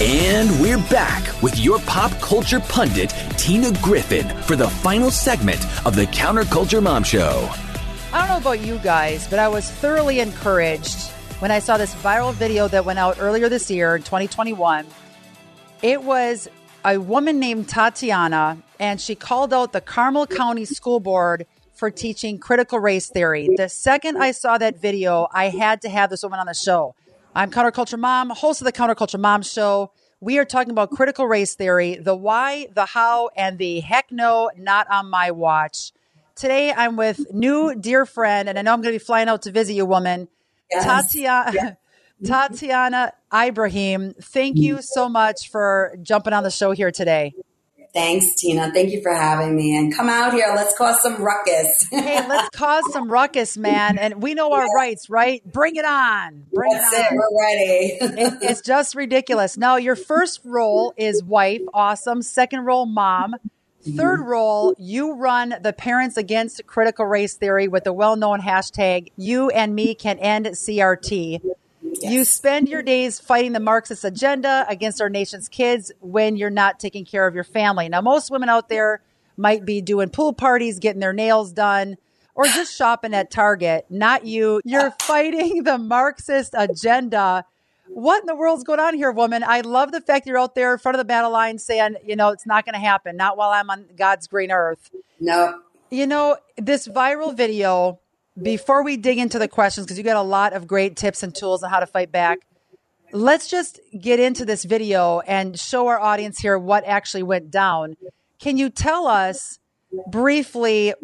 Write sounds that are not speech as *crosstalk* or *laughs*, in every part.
And we're back with your pop culture pundit, Tina Griffin, for the final segment of the Counterculture Mom Show. I don't know about you guys, but I was thoroughly encouraged when I saw this viral video that went out earlier this year in 2021. It was a woman named Tatiana, and she called out the Carmel County School Board for teaching critical race theory. The second I saw that video, I had to have this woman on the show. I'm Counterculture Mom, host of the Counterculture Mom Show. We are talking about critical race theory, the why, the how, and the heck no, not on my watch. Today, I'm with new dear friend, and I know I'm going to be flying out to visit you, woman. Yes. Tatiana, Yeah. *laughs* Tatiana Ibrahim. Thank you so much for jumping on the show here today. Thanks, Tina. Thank you for having me. And come out here. Let's cause some ruckus. Hey, let's cause some ruckus, man. And we know our rights, right? Bring it on. Bring That's it it. We're ready. It- it's just ridiculous. Now, your first role is wife, awesome. Second role, mom. Mm-hmm. Third role, you run the Parents Against Critical Race Theory with the well known hashtag, You and Me Can End CRT. You spend your days fighting the Marxist agenda against our nation's kids when you're not taking care of your family. Now, most women out there might be doing pool parties, getting their nails done, or just shopping at Target. Not you. You're *laughs* fighting the Marxist agenda. What in the world's going on here, woman? I love the fact you're out there in front of the battle line saying, you know, it's not going to happen. Not while I'm on God's green earth. no. You know, this viral video, before we dig into the questions, because you got a lot of great tips and tools on how to fight back, let's just get into this video and show our audience here what actually went down. Can you tell us briefly?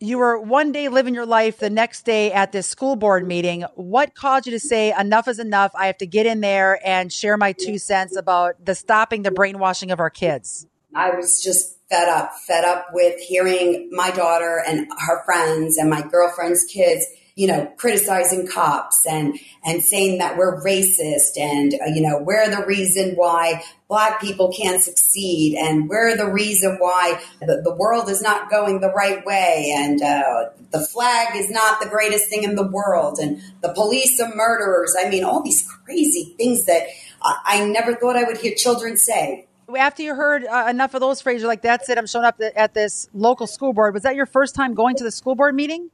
You were one day living your life, the next day at this school board meeting. What caused you to say, enough is enough? I have to get in there and share my two cents about the stopping the brainwashing of our kids. I was just fed up, fed up with hearing my daughter and her friends and my girlfriend's kids, you know, criticizing cops and, and saying that we're racist and, uh, you know, we're the reason why black people can't succeed and we're the reason why the, the world is not going the right way and, uh, the flag is not the greatest thing in the world and the police are murderers. I mean, all these crazy things that I, I never thought I would hear children say. After you heard uh, enough of those phrases, you're like, that's it. I'm showing up th- at this local school board. Was that your first time going to the school board meeting?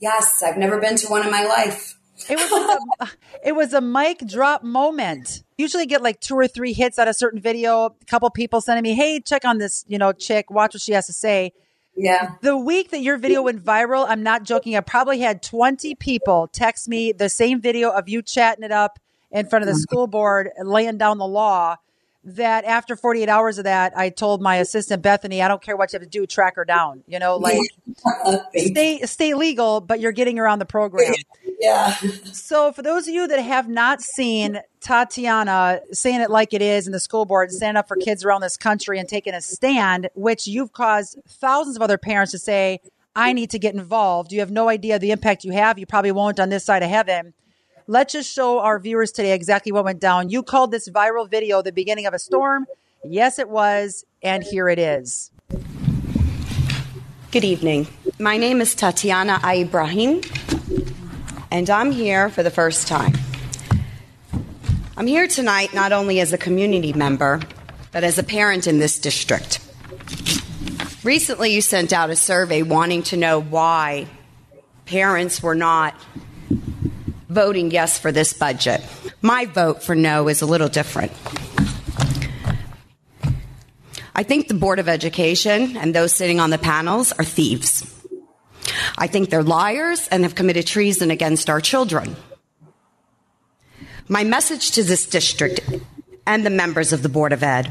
Yes, I've never been to one in my life. It was like a, *laughs* it was a mic drop moment. Usually get like two or three hits at a certain video. A couple people sending me, "Hey, check on this, you know, chick. Watch what she has to say." Yeah. The week that your video went viral, I'm not joking. I probably had 20 people text me the same video of you chatting it up in front of the school board, laying down the law. That after 48 hours of that, I told my assistant Bethany, I don't care what you have to do, track her down. You know, like stay stay legal, but you're getting around the program. yeah. So, for those of you that have not seen Tatiana saying it like it is in the school board, standing up for kids around this country and taking a stand, which you've caused thousands of other parents to say, I need to get involved. You have no idea the impact you have. You probably won't on this side of heaven. Let's just show our viewers today exactly what went down. You called this viral video the beginning of a storm. Yes, it was. And here it is. Good evening. My name is Tatiana Ibrahim, and I'm here for the first time. I'm here tonight not only as a community member, but as a parent in this district. Recently, you sent out a survey wanting to know why parents were not voting yes for this budget. My vote for no is a little different. I think the Board of Education and those sitting on the panels are thieves. I think they're liars and have committed treason against our children. My message to this district and the members of the Board of Ed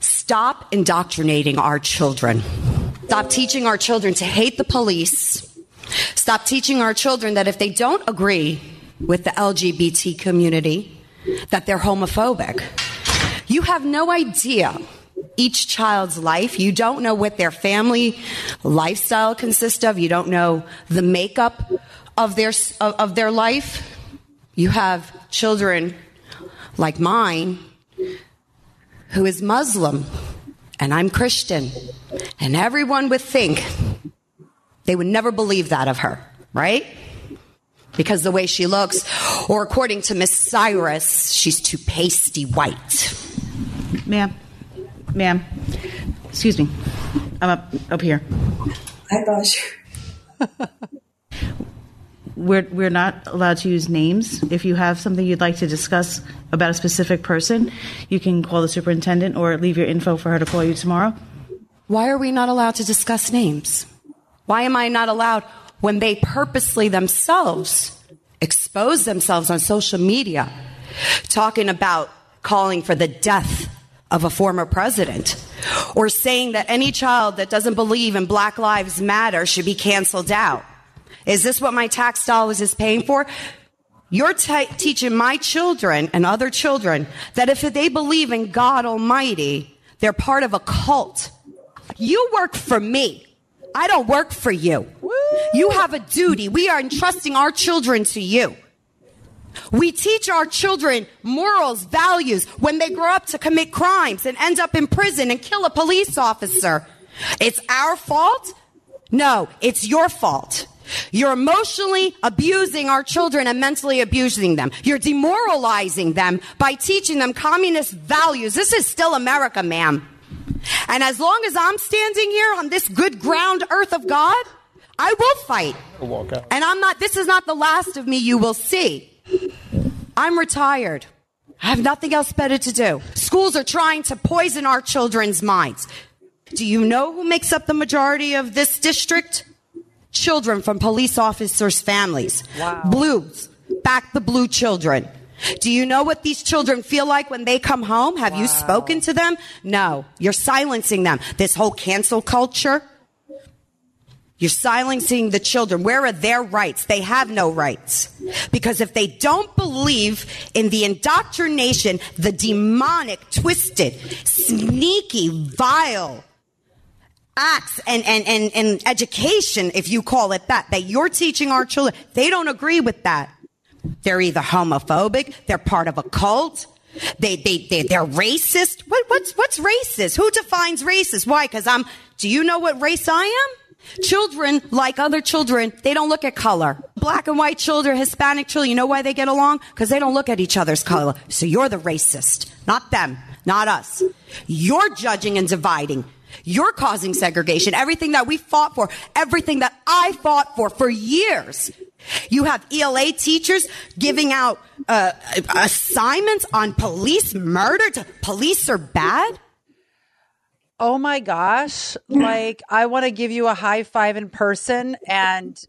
stop indoctrinating our children. Stop teaching our children to hate the police. Stop teaching our children that if they don't agree with the LGBT community, that they're homophobic. You have no idea each child's life. You don't know what their family lifestyle consists of. You don't know the makeup of their, of, of their life. You have children like mine who is Muslim and I'm Christian. And everyone would think they would never believe that of her, right? because the way she looks, or according to Miss Cyrus, she's too pasty white. Ma'am, ma'am, excuse me. I'm up up here. Hi, Bosh. *laughs* We're we're not allowed to use names. If you have something you'd like to discuss about a specific person, you can call the superintendent or leave your info for her to call you tomorrow. Why are we not allowed to discuss names? Why am I not allowed when they purposely themselves expose themselves on social media talking about calling for the death of a former president or saying that any child that doesn't believe in Black Lives Matter should be canceled out? Is this what my tax dollars is paying for? You're t- teaching my children and other children that if they believe in God Almighty, they're part of a cult. You work for me. I don't work for you. You have a duty. We are entrusting our children to you. We teach our children morals, values when they grow up to commit crimes and end up in prison and kill a police officer. It's our fault? No, it's your fault. You're emotionally abusing our children and mentally abusing them. You're demoralizing them by teaching them communist values. This is still America, ma'am. And as long as I'm standing here on this good ground earth of God, I will fight. And I'm not, this is not the last of me you will see. I'm retired. I have nothing else better to do. Schools are trying to poison our children's minds. Do you know who makes up the majority of this district? Children from police officers' families. Wow. Blues. Back the blue children. Do you know what these children feel like when they come home? Have you spoken to them? No. You're silencing them. This whole cancel culture. You're silencing the children. Where are their rights? They have no rights. Because if they don't believe in the indoctrination, the demonic, twisted, sneaky, vile acts and, and, and, and education, if you call it that, that you're teaching our children, they don't agree with that. They're either homophobic, they're part of a cult, they, they, they, they're racist. What, what's, what's racist? Who defines racist? Why? Cause I'm, do you know what race I am? Children, like other children, they don't look at color. Black and white children, Hispanic children, you know why they get along? Cause they don't look at each other's color. So you're the racist, not them, not us. You're judging and dividing. You're causing segregation. Everything that we fought for, everything that I fought for for years. You have ELA teachers giving out uh, assignments on police murder. To, police are bad. Oh my gosh. Like, I want to give you a high five in person and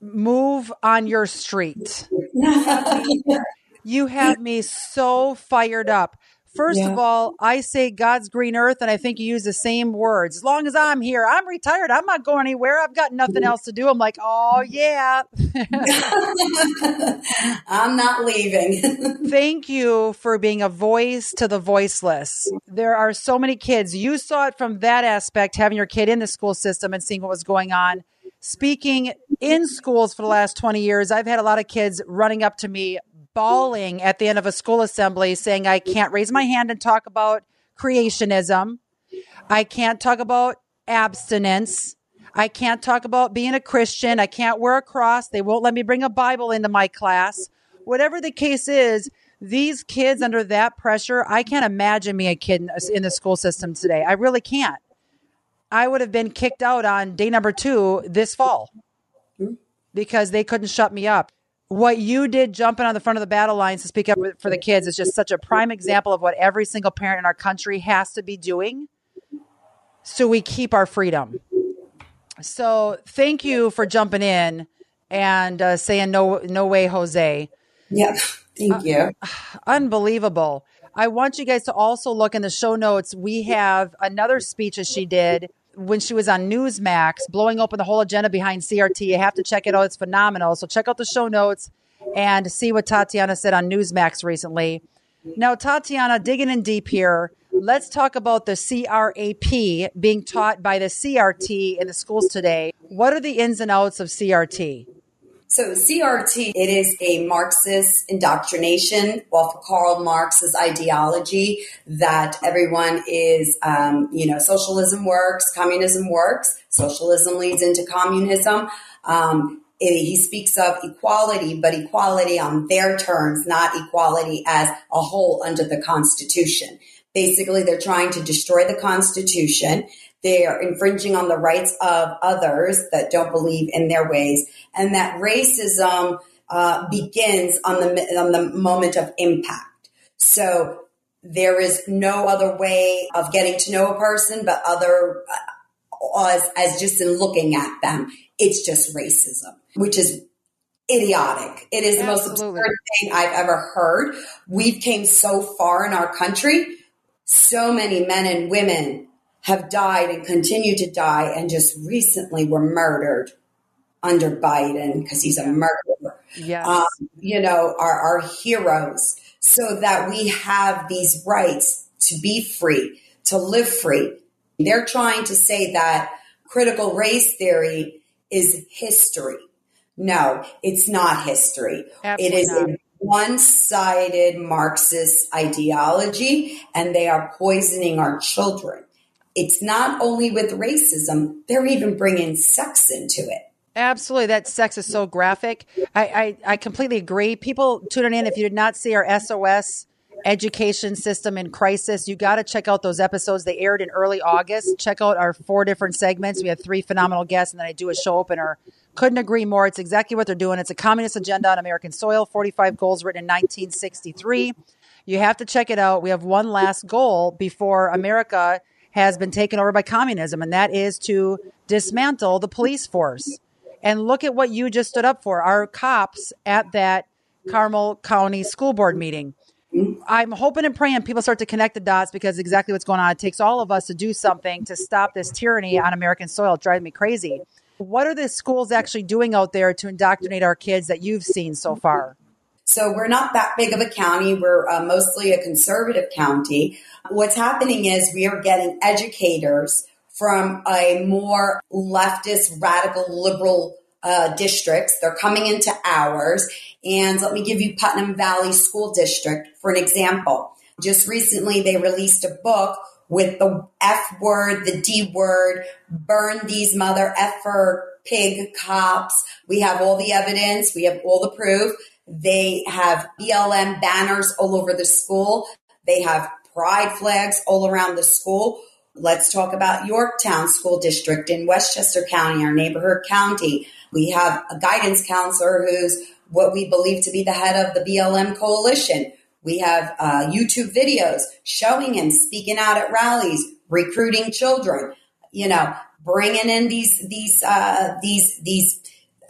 move on your street. *laughs* you have me so fired up. First Yeah. of all, I say God's green earth, and I think you use the same words. As long as I'm here, I'm retired. I'm not going anywhere. I've got nothing else to do. I'm like, oh, yeah. *laughs* I'm not leaving. *laughs* Thank you for being a voice to the voiceless. There are so many kids. You saw it from that aspect, having your kid in the school system and seeing what was going on. Speaking in schools for the last 20 years, I've had a lot of kids running up to me, bawling at the end of a school assembly, saying, I can't raise my hand and talk about creationism. I can't talk about abstinence. I can't talk about being a Christian. I can't wear a cross. They won't let me bring a Bible into my class. Whatever the case is, these kids under that pressure, I can't imagine me a kid in- in the school system today. I really can't. I would have been kicked out on day number two this fall hmm? because they couldn't shut me up. What you did jumping on the front of the battle lines to speak up for the kids is just such a prime example of what every single parent in our country has to be doing so we keep our freedom. So thank you for jumping in and uh, saying no, no way, Jose. yep. Thank you. Unbelievable. I want you guys to also look in the show notes. We have another speech that she did when she was on Newsmax, blowing open the whole agenda behind CRT. You have to check it out. It's phenomenal. So check out the show notes and see what Tatiana said on Newsmax recently. Now, Tatiana, digging in deep here, let's talk about the CRAP being taught by the CRT in the schools today. What are the ins and outs of CRT? So CRT, it is a Marxist indoctrination off for Karl Marx's ideology that everyone is, um, you know, socialism works, communism works, socialism leads into communism. Um, he speaks of equality, but equality on their terms, not equality as a whole under the Constitution. Basically, they're trying to destroy the Constitution. They are infringing on the rights of others that don't believe in their ways, and that racism uh, begins on the on the moment of impact. So there is no other way of getting to know a person, but other uh, as, as just in looking at them. It's just racism, which is idiotic. It is the most absurd thing I've ever heard. We've came so far in our country. So many men and women have died and continue to die and just recently were murdered under Biden because he's a murderer. Yes. Um, you know, our, our heroes so that we have these rights to be free, to live free. They're trying to say that critical race theory is history. No, it's not history. Absolutely it is not. a one sided Marxist ideology, and they are poisoning our children. It's not only with racism, they're even bringing sex into it. Absolutely. That sex is so graphic. I, I, I completely agree. People tuning in, if you did not see our SOS education system in crisis, you got to check out those episodes. They aired in early August. Check out our four different segments. We have three phenomenal guests, and then I do a show opener. Couldn't agree more. It's exactly what they're doing. It's a communist agenda on American soil, 45 goals written in 1963. You have to check it out. We have one last goal before America has been taken over by communism, and that is to dismantle the police force. And look at what you just stood up for our cops at that Carmel County School Board meeting. I'm hoping and praying people start to connect the dots because exactly what's going on. It takes all of us to do something to stop this tyranny on American soil. It drives me crazy. What are the schools actually doing out there to indoctrinate our kids that you've seen so far? So we're not that big of a county. We're uh, mostly a conservative county. What's happening is we are getting educators from a more leftist, radical, liberal uh, districts. They're coming into ours. And let me give you Putnam Valley School District for an example. Just recently, they released a book with the F word, the D word, burn these mother effer pig cops. We have all the evidence. We have all the proof. They have BLM banners all over the school. They have pride flags all around the school. Let's talk about Yorktown School District in Westchester County, our neighborhood county. We have a guidance counselor who's what we believe to be the head of the BLM coalition. We have uh, YouTube videos showing him speaking out at rallies, recruiting children, you know, bringing in these these uh, these these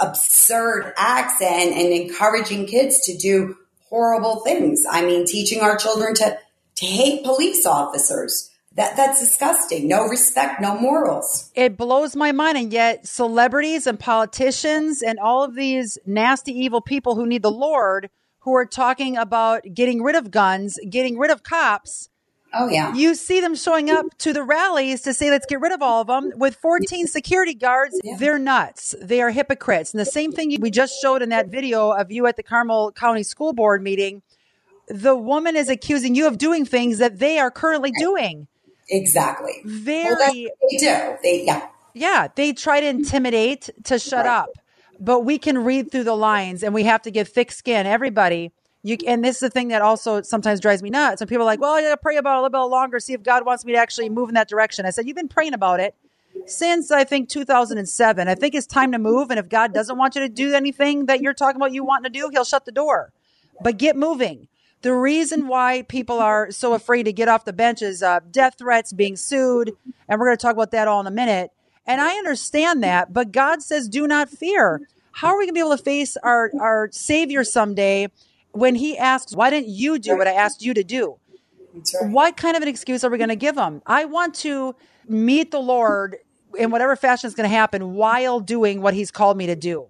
absurd acts and, and encouraging kids to do horrible things. I mean, teaching our children to to hate police officers. That that's disgusting. No respect, no morals. It blows my mind. And yet, celebrities and politicians and all of these nasty, evil people who need the Lord who are talking about getting rid of guns, getting rid of cops. Oh, yeah. You see them showing up to the rallies to say, let's get rid of all of them with 14 security guards. Yeah. They're nuts. They are hypocrites. And the same thing we just showed in that video of you at the Carmel County School Board meeting. The woman is accusing you of doing things that they are currently doing. Exactly. Very. Well, they do. They, yeah. Yeah, they try to intimidate to shut Right. up. But we can read through the lines and we have to give thick skin. Everybody. You and this is the thing that also sometimes drives me nuts. When people are like, Well, I gotta pray about it a little bit longer, see if God wants me to actually move in that direction. I said, You've been praying about it since I think 2007. I think it's time to move. And if God doesn't want you to do anything that you're talking about you want to do, he'll shut the door. But get moving. The reason why people are so afraid to get off the bench is uh, death threats, being sued. And we're going to talk about that all in a minute. And I understand that, but God says, do not fear. How are we going to be able to face our, our Savior someday when He asks, why didn't you do what I asked you to do? Right. What kind of an excuse are we going to give Him? I want to meet the Lord in whatever fashion is going to happen while doing what He's called me to do.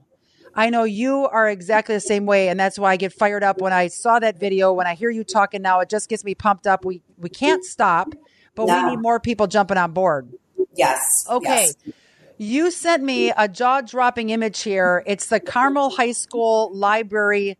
I know you are exactly the same way, and that's why I get fired up when I saw that video. When I hear you talking now, it just gets me pumped up. We we can't stop, but No. we need more people jumping on board. Yes. Okay. Yes. You sent me a jaw dropping image here. It's the Carmel High School Library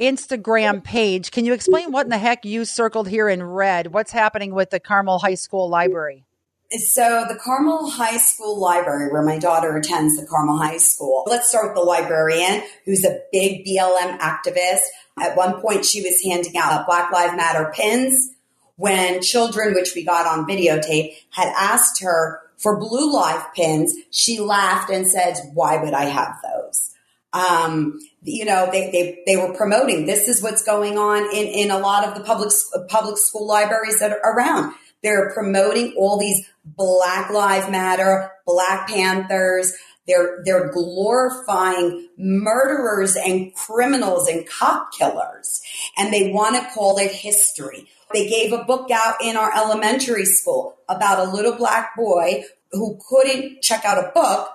Instagram page. Can you explain what in the heck you circled here in red? What's happening with the Carmel High School Library? So the Carmel High School library, where my daughter attends the Carmel High School. Let's start with the librarian, who's a big BLM activist. At one point, she was handing out Black Lives Matter pins when children, which we got on videotape, had asked her for blue life pins. She laughed and said, "Why would I have those?" Um, you know, they, they, they were promoting this is what's going on in, in a lot of the public, public school libraries that are around. They're promoting all these Black Lives Matter, Black Panthers. They're, they're glorifying murderers and criminals and cop killers. And they want to call it history. They gave a book out in our elementary school about a little black boy who couldn't check out a book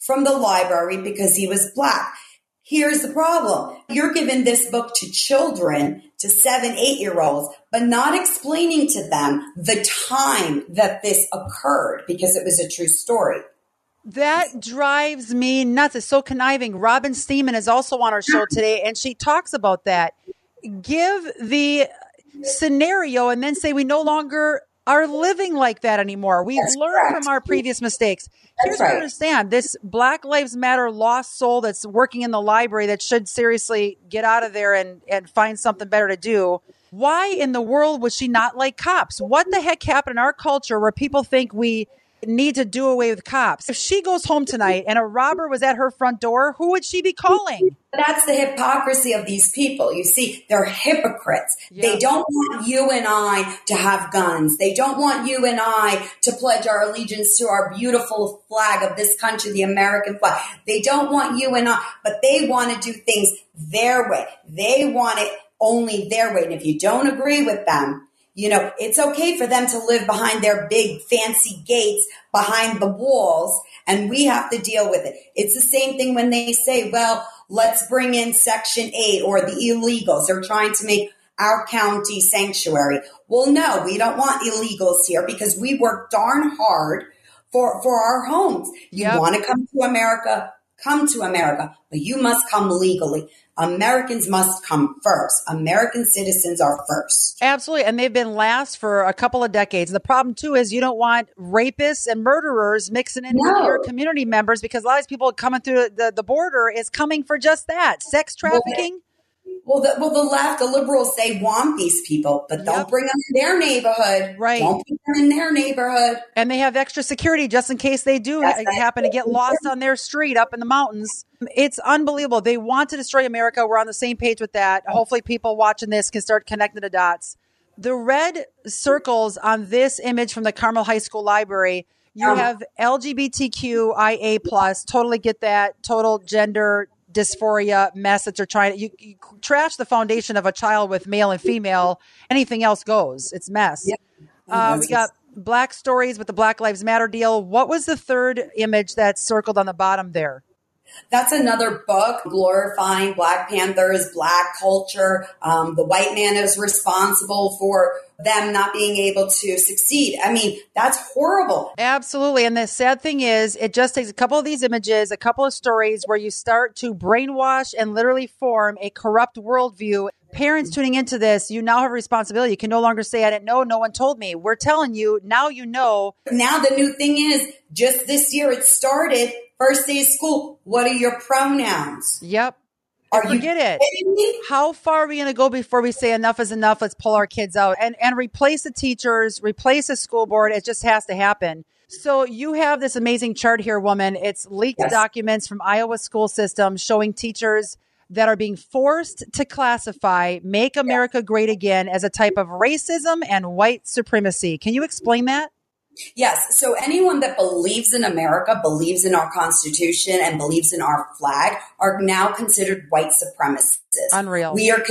from the library because he was black. Here's the problem. You're giving this book to children, to seven, eight year olds, but not explaining to them the time that this occurred because it was a true story. That drives me nuts. It's so conniving. Robin Steenman is also on our show today, and she talks about that. Give the scenario and then say we no longer are living like that anymore. We've that's learned correct. from our previous mistakes. Here's what I understand. This Black Lives Matter lost soul that's working in the library that should seriously get out of there and, and find something better to do. Why in the world would she not like cops? What the heck happened in our culture where people think we need to do away with cops. If she goes home tonight and a robber was at her front door, who would she be calling? That's the hypocrisy of these people. You see, they're hypocrites. They don't want you and I to have guns. They don't want you and I to pledge our allegiance to our beautiful flag of this country, the American flag. They don't want you and I, but they want to do things their way. They want it only their way. And if you don't agree with them, you know, it's okay for them to live behind their big fancy gates behind the walls and we have to deal with it. It's the same thing when they say, well, let's bring in section eight or the illegals. They're trying to make our county sanctuary. Well, no, we don't want illegals here because we work darn hard for, for our homes. You yep. want to come to America, come to America, but you must come legally. Americans must come first. American citizens are first. Absolutely. And they've been last for a couple of decades. The problem, too, is you don't want rapists and murderers mixing in no. with your community members because a lot of people coming through the, the border is coming for just that sex trafficking. Well, the, well, the left, the liberals say want these people, but don't yep. bring them in their neighborhood. Right. Don't put them in their neighborhood. And they have extra security just in case they do yes, happen to get lost on their street up in the mountains. It's unbelievable. They want to destroy America. We're on the same page with that. Hopefully, people watching this can start connecting the dots. The red circles on this image from the Carmel High School Library you um, have LGBTQIA plus. Totally get that. Total gender dysphoria mess that you're trying to you, you, trash the foundation of a child with male and female anything else goes. It's mess. Yep. uh, we got black stories with the black lives matter deal. What was the third image that's circled on the bottom there that's another book glorifying Black Panthers, Black culture. Um, the white man is responsible for them not being able to succeed. I mean, that's horrible. Absolutely. And the sad thing is, it just takes a couple of these images, a couple of stories where you start to brainwash and literally form a corrupt worldview. Parents tuning into this, you now have a responsibility. You can no longer say, I didn't know, no one told me. We're telling you, now you know. Now the new thing is, just this year it started First day of school, what are your pronouns? Yep. Are Forget it. How far are we going to go before we say enough is enough? Let's pull our kids out and, and replace the teachers, replace the school board. It just has to happen. So you have this amazing chart here, woman. It's leaked yes. documents from Iowa school system showing teachers that are being forced to classify make America great again as a type of racism and white supremacy. Can you explain that? Yes. So anyone that believes in America, believes in our Constitution, and believes in our flag are now considered white supremacists. Unreal. We are.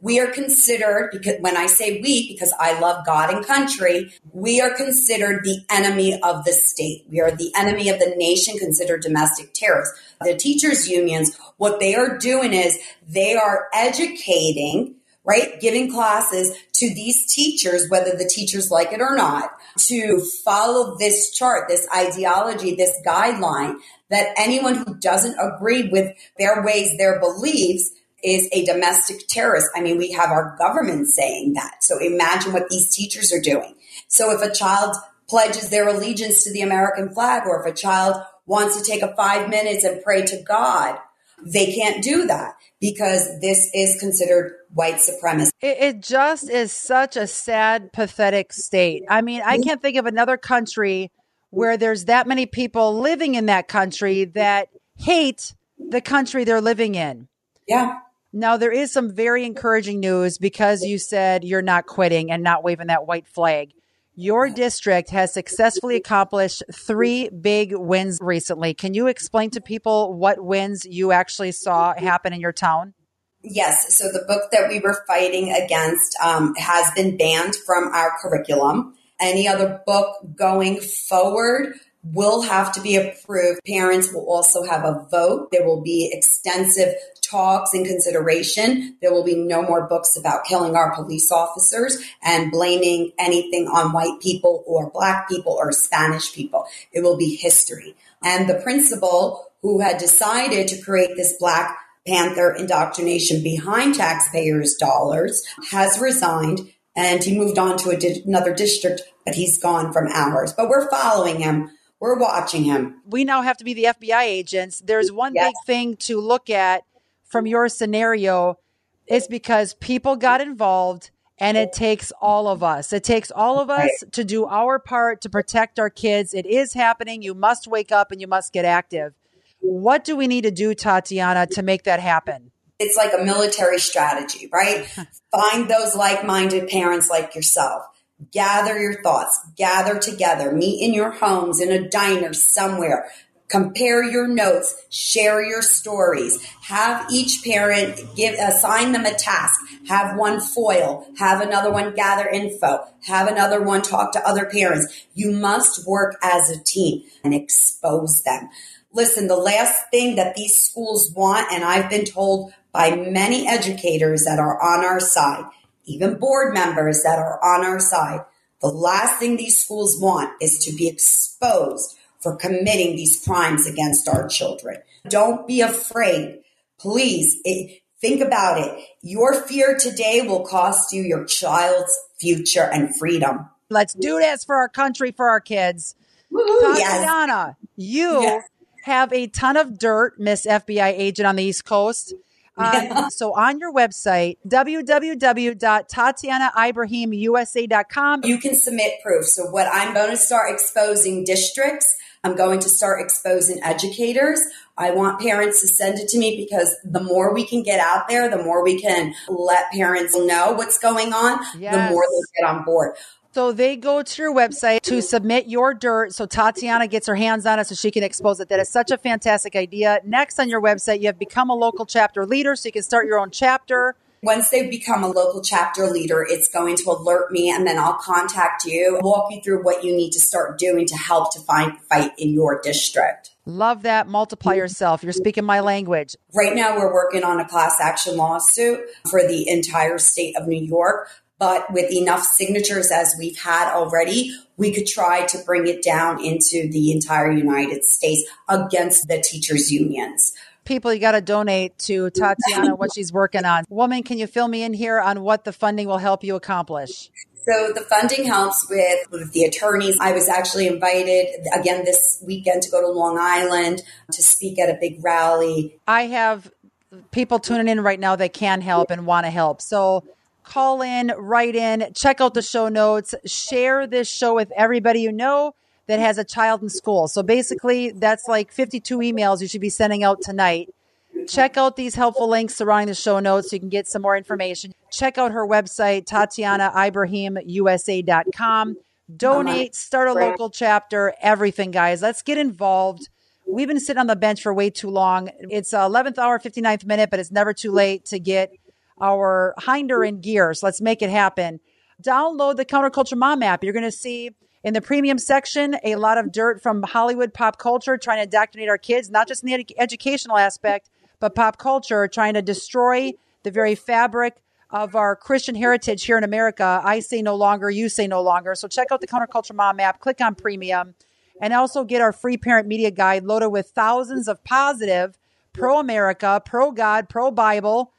We are considered because when I say we, because I love God and country, we are considered the enemy of the state. We are the enemy of the nation, considered domestic terrorists. The teachers unions, what they are doing is they are educating right? Giving classes to these teachers, whether the teachers like it or not, to follow this chart, this ideology, this guideline that anyone who doesn't agree with their ways, their beliefs is a domestic terrorist. I mean, we have our government saying that. So imagine what these teachers are doing. So if a child pledges their allegiance to the American flag or if a child wants to take a five minutes and pray to God, they can't do that because this is considered white supremacy. It, it, just is such a sad, pathetic state. I mean, I can't think of another country where there's that many people living in that country that hate the country they're living in. Yeah. Now, there is some very encouraging news because you said you're not quitting and not waving that white flag. Your district has successfully accomplished three big wins recently. Can you explain to people what wins you actually saw happen in your town? Yes. So the book that we were fighting against um, has been banned from our curriculum. Any other book going forward will have to be approved. Parents will also have a vote. There will be extensive talks and consideration. There will be no more books about killing our police officers and blaming anything on white people or black people or Spanish people. It will be history. And the principal who had decided to create this Black Panther indoctrination behind taxpayers' dollars has resigned and he moved on to di- another district, but he's gone from ours. But we're following him. We're watching him. We now have to be the FBI agents. There's one yes. big thing to look at from your scenario is because people got involved and it takes all of us. It takes all of us to do our part to protect our kids. It is happening. You must wake up and you must get active. What do we need to do, Tatiana, to make that happen? It's like a military strategy, right? *laughs* Find those like minded parents like yourself. Gather your thoughts, gather together, meet in your homes, in a diner, somewhere compare your notes, share your stories, have each parent give, assign them a task, have one foil, have another one gather info, have another one talk to other parents. You must work as a team and expose them. Listen, the last thing that these schools want, and I've been told by many educators that are on our side, even board members that are on our side, the last thing these schools want is to be exposed for committing these crimes against our children. Don't be afraid. Please it, think about it. Your fear today will cost you your child's future and freedom. Let's do this for our country, for our kids. Tatiana, yes. you yes. have a ton of dirt, Miss FBI agent on the East Coast. Uh, so on your website, www.tatianaibrahimusa.com, you can submit proof. So what I'm going to start exposing districts I'm going to start exposing educators. I want parents to send it to me because the more we can get out there, the more we can let parents know what's going on, yes. the more they get on board. So they go to your website to submit your dirt so Tatiana gets her hands on it so she can expose it. That is such a fantastic idea. Next on your website, you have become a local chapter leader so you can start your own chapter. Once they become a local chapter leader, it's going to alert me and then I'll contact you, walk you through what you need to start doing to help to find fight in your district. Love that. Multiply mm-hmm. yourself. You're speaking my language. Right now, we're working on a class action lawsuit for the entire state of New York. But with enough signatures as we've had already, we could try to bring it down into the entire United States against the teachers' unions people you got to donate to Tatiana, what she's working on. Woman, can you fill me in here on what the funding will help you accomplish? So the funding helps with, with the attorneys. I was actually invited again this weekend to go to Long Island to speak at a big rally. I have people tuning in right now that can help and want to help. So call in, write in, check out the show notes, share this show with everybody you know that has a child in school. So basically, that's like 52 emails you should be sending out tonight. Check out these helpful links surrounding the show notes so you can get some more information. Check out her website, TatianaIbrahimUSA.com. Donate, start a local chapter, everything, guys. Let's get involved. We've been sitting on the bench for way too long. It's 11th hour, 59th minute, but it's never too late to get our hinder in gears. Let's make it happen. Download the Counterculture Mom app. You're going to see in the premium section, a lot of dirt from Hollywood pop culture trying to indoctrinate our kids, not just in the ed- educational aspect, but pop culture trying to destroy the very fabric of our Christian heritage here in America. I say no longer, you say no longer. So check out the Counterculture Mom app, click on premium, and also get our free parent media guide loaded with thousands of positive pro America, pro God, pro Bible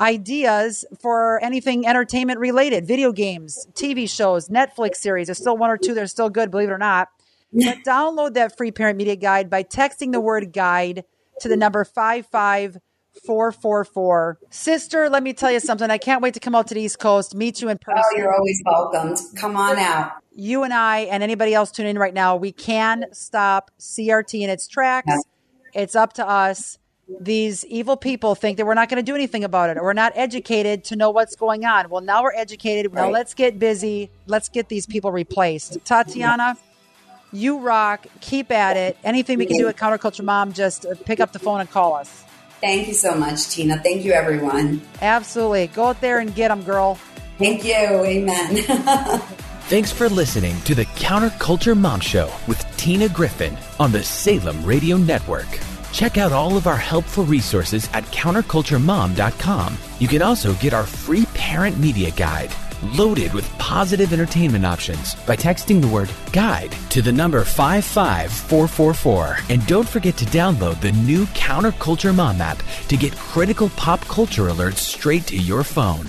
ideas for anything entertainment related, video games, TV shows, Netflix series. There's still one or two that are still good, believe it or not. But *laughs* download that free parent media guide by texting the word guide to the number 55444. Sister, let me tell you something. I can't wait to come out to the East Coast, meet you in oh, person. Oh, you're always welcomed. Come on out. You and I and anybody else tuning in right now, we can stop CRT in its tracks. It's up to us. These evil people think that we're not going to do anything about it or we're not educated to know what's going on. Well, now we're educated. Now Right. let's get busy. Let's get these people replaced. Tatiana, you rock. Keep at it. Anything we can do at Counterculture Mom, just uh, pick up the phone and call us. Thank you so much, Tina. Thank you, everyone. Absolutely. Go out there and get them, girl. Thank you. Amen. *laughs* Thanks for listening to the Counterculture Mom Show with Tina Griffin on the Salem Radio Network. Check out all of our helpful resources at counterculturemom.com. You can also get our free parent media guide loaded with positive entertainment options by texting the word guide to the number 55444. And don't forget to download the new Counterculture Mom app to get critical pop culture alerts straight to your phone.